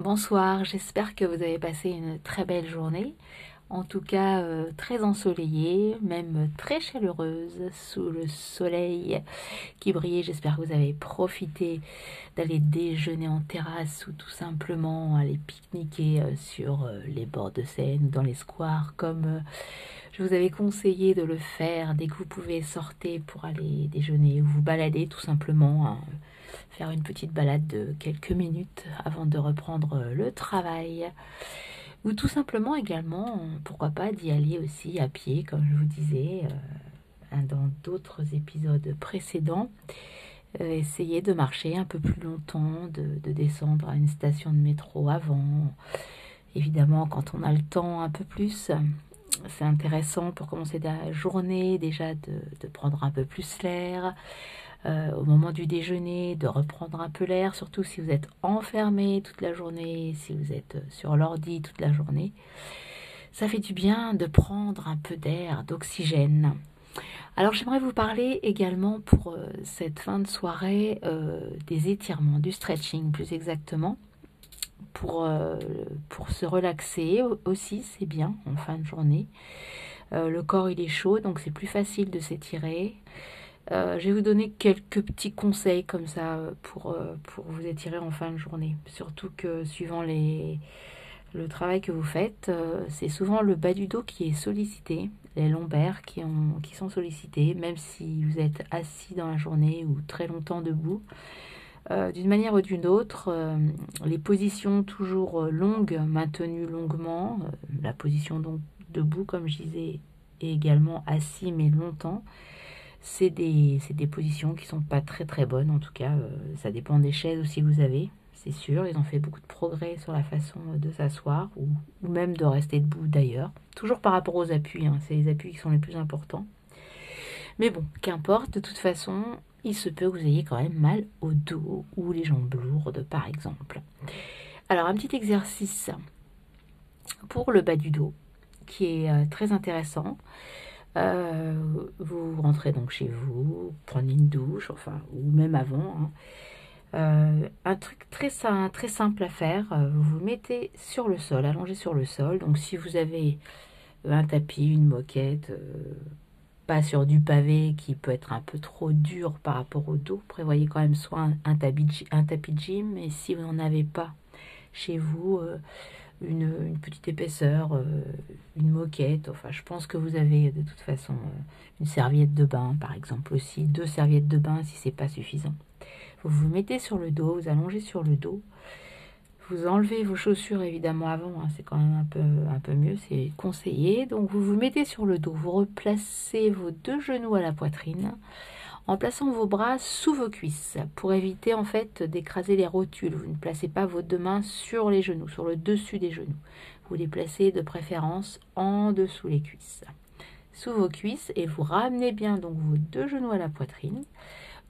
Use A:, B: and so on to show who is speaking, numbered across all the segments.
A: Bonsoir, j'espère que vous avez passé une très belle journée, en tout cas euh, très ensoleillée, même très chaleureuse, sous le soleil qui brillait. J'espère que vous avez profité d'aller déjeuner en terrasse ou tout simplement aller pique-niquer euh, sur euh, les bords de Seine ou dans les squares comme je vous avais conseillé de le faire dès que vous pouvez sortir pour aller déjeuner ou vous balader tout simplement. Hein faire une petite balade de quelques minutes avant de reprendre le travail. Ou tout simplement également, pourquoi pas, d'y aller aussi à pied, comme je vous disais euh, dans d'autres épisodes précédents. Euh, essayer de marcher un peu plus longtemps, de, descendre à une station de métro avant. Évidemment, quand on a le temps un peu plus, c'est intéressant pour commencer la journée déjà de prendre un peu plus l'air, euh, au moment du déjeuner, de reprendre un peu l'air, surtout si vous êtes enfermé toute la journée, si vous êtes sur l'ordi toute la journée. Ça fait du bien de prendre un peu d'air, d'oxygène. Alors j'aimerais vous parler également pour euh, cette fin de soirée euh, des étirements, du stretching plus exactement. Pour, pour se relaxer aussi, c'est bien en fin de journée. le corps il est chaud, donc c'est plus facile de s'étirer. Euh, je vais vous donner quelques petits conseils comme ça euh, pour, euh, pour vous étirer en fin de journée. Surtout que suivant le travail que vous faites, c'est souvent le bas du dos qui est sollicité, les lombaires qui, qui sont sollicités, même si vous êtes assis dans la journée ou très longtemps debout. d'une manière ou d'une autre, les positions toujours longues, maintenues longuement, la position donc debout comme je disais, et également assis mais longtemps, c'est des, positions qui sont pas très très bonnes. En tout cas, euh, ça dépend des chaises aussi que vous avez. C'est sûr, ils ont fait beaucoup de progrès sur la façon de s'asseoir ou, même de rester debout d'ailleurs. Toujours par rapport aux appuis, hein. c'est les appuis qui sont les plus importants. Mais bon, qu'importe, de toute façon, il se peut que vous ayez quand même mal au dos ou les jambes lourdes par exemple. Alors un petit exercice pour le bas du dos qui est euh, très intéressant. Euh, vous rentrez donc chez vous, prenez une douche, enfin, ou même avant. Hein. Euh, un truc très, très simple à faire, euh, vous vous mettez sur le sol, allongé sur le sol. Donc si vous avez un tapis, une moquette, pas sur du pavé qui peut être un peu trop dur par rapport au dos, prévoyez quand même soit un, tapis, un tapis de gym, et si vous n'en avez pas chez vous, une, petite épaisseur, euh, une moquette. Enfin, je pense que vous avez de toute façon euh, une serviette de bain, par exemple aussi, deux serviettes de bain si c'est pas suffisant. Vous vous mettez sur le dos, vous allongez sur le dos. Vous enlevez vos chaussures évidemment avant, hein, c'est quand même un peu, un peu mieux, c'est conseillé. Donc vous vous mettez sur le dos, vous replacez vos deux genoux à la poitrine en plaçant vos bras sous vos cuisses pour éviter en fait d'écraser les rotules. Vous ne placez pas vos deux mains sur les genoux, sur le dessus des genoux. Vous les placez de préférence en dessous les cuisses. Sous vos cuisses et vous ramenez bien donc vos deux genoux à la poitrine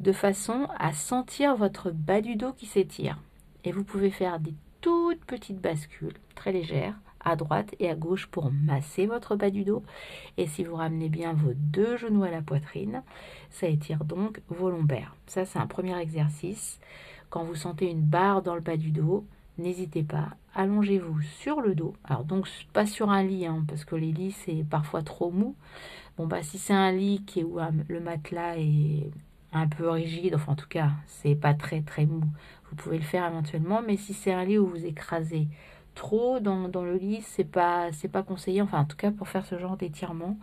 A: de façon à sentir votre bas du dos qui s'étire. Et vous pouvez faire des toutes petites bascules très légères à droite et à gauche pour masser votre bas du dos. Et si vous ramenez bien vos deux genoux à la poitrine, ça étire donc vos lombaires. Ça, c'est un premier exercice. Quand vous sentez une barre dans le bas du dos, n'hésitez pas, allongez-vous sur le dos. Alors donc pas sur un lit, hein, parce que les lits c'est parfois trop mou. Bon bah si c'est un lit qui est où le matelas est un peu rigide, enfin en tout cas c'est pas très très mou, vous pouvez le faire éventuellement. Mais si c'est un lit où vous écrasez trop dans, le lit, c'est pas, c'est pas conseillé. Enfin, en tout cas, pour faire ce genre d'étirement,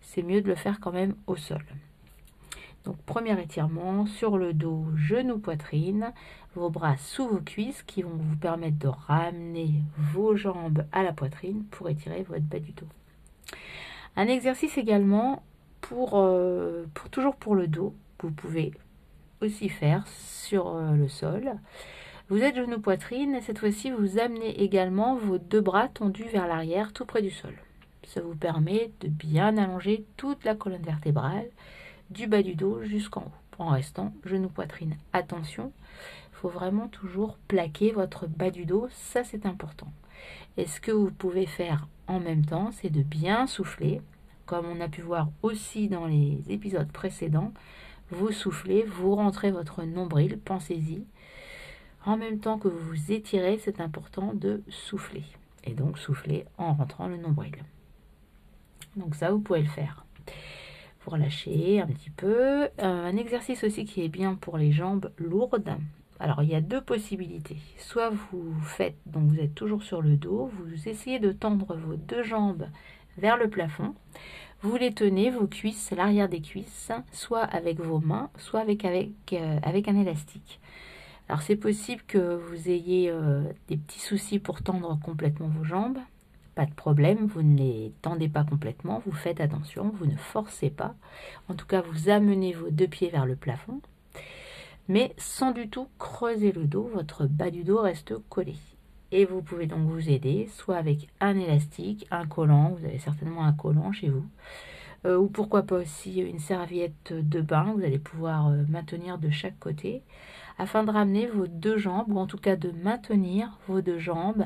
A: c'est mieux de le faire quand même au sol. Donc, premier étirement sur le dos, genou, poitrine, vos bras sous vos cuisses qui vont vous permettre de ramener vos jambes à la poitrine pour étirer votre bas du dos. Un exercice également pour, euh, toujours pour le dos, vous pouvez aussi faire sur euh, le sol. Vous êtes genou poitrine et cette fois-ci vous amenez également vos deux bras tendus vers l'arrière tout près du sol. Ça vous permet de bien allonger toute la colonne vertébrale du bas du dos jusqu'en haut en restant genou poitrine. Attention, il faut vraiment toujours plaquer votre bas du dos, ça c'est important. Et ce que vous pouvez faire en même temps, c'est de bien souffler, comme on a pu voir aussi dans les épisodes précédents. Vous soufflez, vous rentrez votre nombril, pensez-y, En même temps que vous vous étirez, c'est important de souffler. Et donc souffler en rentrant le nombril. Donc ça, vous pouvez le faire. Vous relâchez un petit peu. Euh, un exercice aussi qui est bien pour les jambes lourdes. Alors il y a deux possibilités. Soit vous faites, donc vous êtes toujours sur le dos, vous essayez de tendre vos deux jambes vers le plafond. Vous les tenez, vos cuisses, l'arrière des cuisses, soit avec vos mains, soit avec, avec, euh, avec un élastique. Alors c'est possible que vous ayez euh, des petits soucis pour tendre complètement vos jambes. Pas de problème, vous ne les tendez pas complètement, vous faites attention, vous ne forcez pas. En tout cas, vous amenez vos deux pieds vers le plafond, mais sans du tout creuser le dos, votre bas du dos reste collé. Et vous pouvez donc vous aider, soit avec un élastique, un collant, vous avez certainement un collant chez vous, euh, ou pourquoi pas aussi une serviette de bain, vous allez pouvoir euh, maintenir de chaque côté, afin de ramener vos deux jambes, ou en tout cas de maintenir vos deux jambes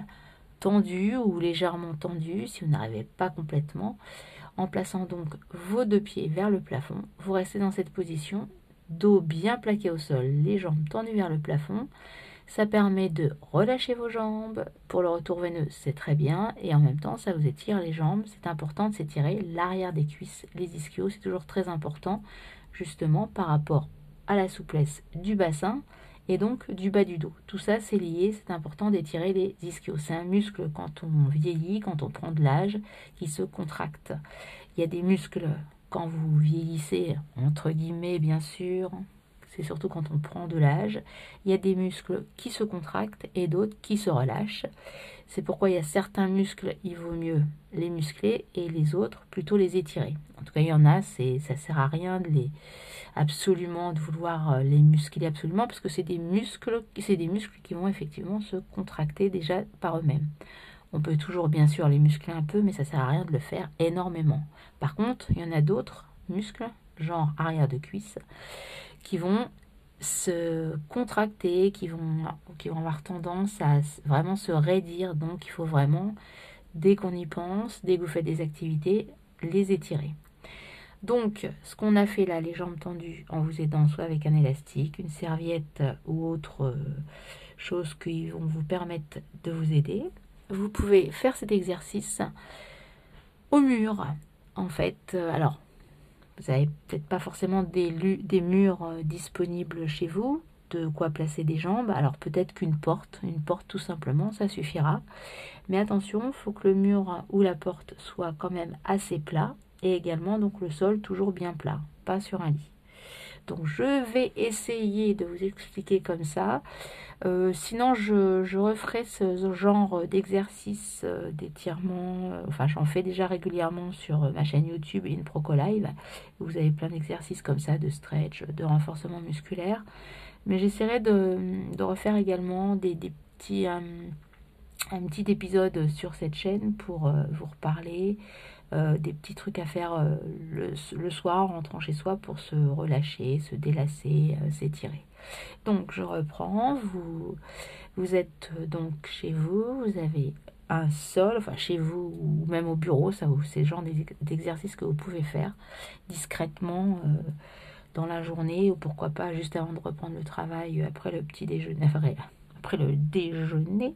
A: tendu ou légèrement tendu si vous n'arrivez pas complètement. En plaçant donc vos deux pieds vers le plafond, vous restez dans cette position, dos bien plaqué au sol, les jambes tendues vers le plafond. Ça permet de relâcher vos jambes. Pour le retour veineux, c'est très bien. Et en même temps, ça vous étire les jambes. C'est important de s'étirer l'arrière des cuisses, les ischios. C'est toujours très important, justement, par rapport à la souplesse du bassin et donc du bas du dos. Tout ça, c'est lié, c'est important d'étirer les ischios. C'est un muscle quand on vieillit, quand on prend de l'âge, qui se contracte. Il y a des muscles quand vous vieillissez, entre guillemets bien sûr, c'est surtout quand on prend de l'âge. Il y a des muscles qui se contractent et d'autres qui se relâchent. C'est pourquoi il y a certains muscles, il vaut mieux les muscler et les autres plutôt les étirer. En tout cas, il y en a, c'est ça sert à rien de les absolument de vouloir euh, les muscler absolument parce que c'est des muscles, c'est des muscles qui vont effectivement se contracter déjà par eux-mêmes. On peut toujours bien sûr les muscler un peu, mais ça sert à rien de le faire énormément. Par contre, il y en a d'autres muscles, genre arrière de cuisse, qui vont se contracter, qui vont, qui vont avoir tendance à vraiment se raidir. Donc il faut vraiment, dès qu'on y pense, dès que vous faites des activités, les étirer. Donc, ce qu'on a fait là, les jambes tendues, en vous aidant soit avec un élastique, une serviette ou autre euh, chose qui vont vous permettre de vous aider, vous pouvez faire cet exercice au mur. En fait, euh, alors, vous n'avez peut-être pas forcément des, murs euh, disponibles chez vous, de quoi placer des jambes. Alors peut-être qu'une porte, une porte tout simplement, ça suffira. Mais attention, il faut que le mur ou la porte soit quand même assez plat et également donc le sol toujours bien plat, pas sur un lit. Donc je vais essayer de vous expliquer comme ça. Euh, sinon, je, referai ce genre d'exercice euh, d'étirement. Euh, enfin, j'en fais déjà régulièrement sur ma chaîne YouTube InProco Live. Vous avez plein d'exercices comme ça, de stretch, de renforcement musculaire. Mais j'essaierai de, refaire également des, petits, un petit épisode sur cette chaîne pour vous reparler euh, des petits trucs à faire euh, le, soir en rentrant chez soi pour se relâcher, se délasser, euh, s'étirer. Donc je reprends, vous, vous êtes donc chez vous, vous avez un sol, enfin chez vous ou même au bureau, ça c'est le genre d'exercice que vous pouvez faire discrètement dans la journée ou pourquoi pas juste avant de reprendre le travail après le petit déjeuner, après le déjeuner.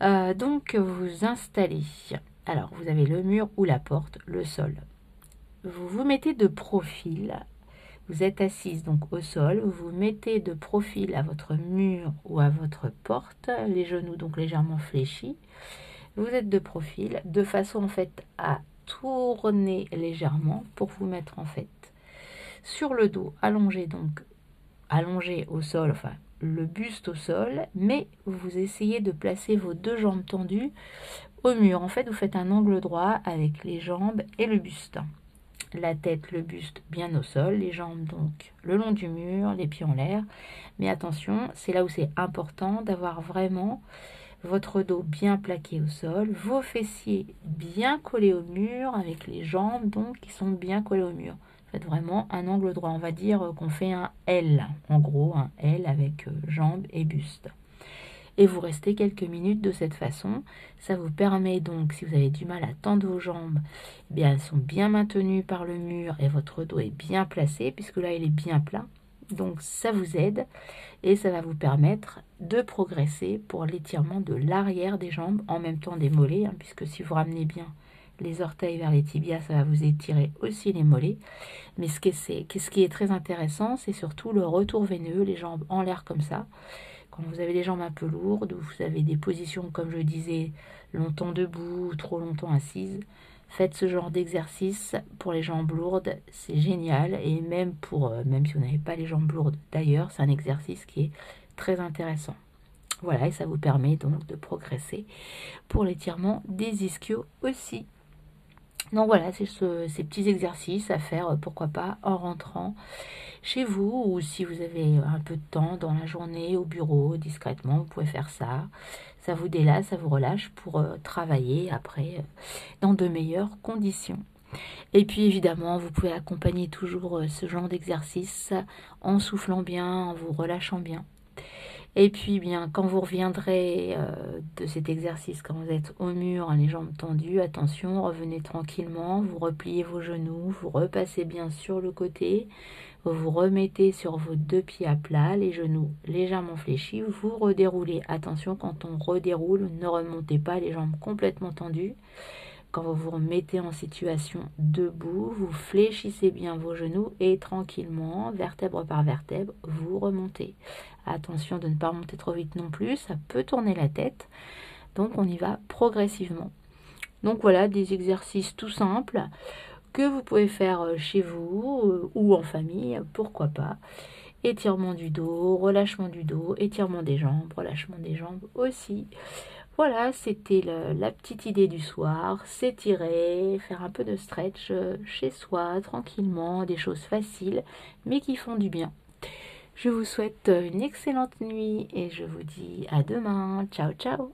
A: Donc vous installez alors, vous avez le mur ou la porte, le sol. Vous vous mettez de profil. Vous êtes assise donc au sol. Vous vous mettez de profil à votre mur ou à votre porte, les genoux donc légèrement fléchis. Vous êtes de profil de façon en fait à tourner légèrement pour vous mettre en fait sur le dos allongé donc allongé au sol, enfin le buste au sol, mais vous essayez de placer vos deux jambes tendues au mur. En fait, vous faites un angle droit avec les jambes et le buste. La tête, le buste bien au sol, les jambes donc le long du mur, les pieds en l'air. Mais attention, c'est là où c'est important d'avoir vraiment votre dos bien plaqué au sol, vos fessiers bien collés au mur, avec les jambes donc qui sont bien collées au mur. Faites vraiment un angle droit. On va dire qu'on fait un L, en gros, un L avec euh, jambes et buste et vous restez quelques minutes de cette façon. Ça vous permet donc, si vous avez du mal à tendre vos jambes, eh bien elles sont bien maintenues par le mur et votre dos est bien placé puisque là il est bien plat. Donc ça vous aide et ça va vous permettre de progresser pour l'étirement de l'arrière des jambes en même temps des mollets, hein, puisque si vous ramenez bien les orteils vers les tibias, ça va vous étirer aussi les mollets. Mais ce qui est, ce qui est très intéressant, c'est surtout le retour veineux, les jambes en l'air comme ça. Quand vous avez les jambes un peu lourdes, ou vous avez des positions, comme je disais, longtemps debout ou trop longtemps assises, faites ce genre d'exercice pour les jambes lourdes, c'est génial. Et même pour, euh, même si vous n'avez pas les jambes lourdes d'ailleurs, c'est un exercice qui est très intéressant. Voilà, et ça vous permet donc de progresser pour l'étirement des ischios aussi. Donc voilà, c'est ces petits exercices à faire, euh, pourquoi pas, en rentrant chez vous ou si vous avez un peu de temps dans la journée au bureau, discrètement, vous pouvez faire ça. Ça vous délasse, ça vous relâche pour euh, travailler après euh, dans de meilleures conditions. Et puis évidemment, vous pouvez accompagner toujours ce genre d'exercice en soufflant bien, en vous relâchant bien. Et puis, bien, quand vous reviendrez euh, de cet exercice, quand vous êtes au mur, les jambes tendues, attention, revenez tranquillement, vous repliez vos genoux, vous repassez bien sur le côté, vous vous remettez sur vos deux pieds à plat, les genoux légèrement fléchis, vous redéroulez. Attention, quand on redéroule, ne remontez pas les jambes complètement tendues. Quand vous vous remettez en situation debout, vous fléchissez bien vos genoux et tranquillement, vertèbre par vertèbre, vous remontez. Attention de ne pas remonter trop vite non plus, ça peut tourner la tête. Donc on y va progressivement. Donc voilà des exercices tout simples que vous pouvez faire euh, chez vous euh, ou en famille, pourquoi pas. Étirement du dos, relâchement du dos, étirement des jambes, relâchement des jambes aussi. Voilà, c'était la petite idée du soir, s'étirer, faire un peu de stretch euh, chez soi, tranquillement, des choses faciles, mais qui font du bien. Je vous souhaite une excellente nuit et je vous dis à demain. Ciao ciao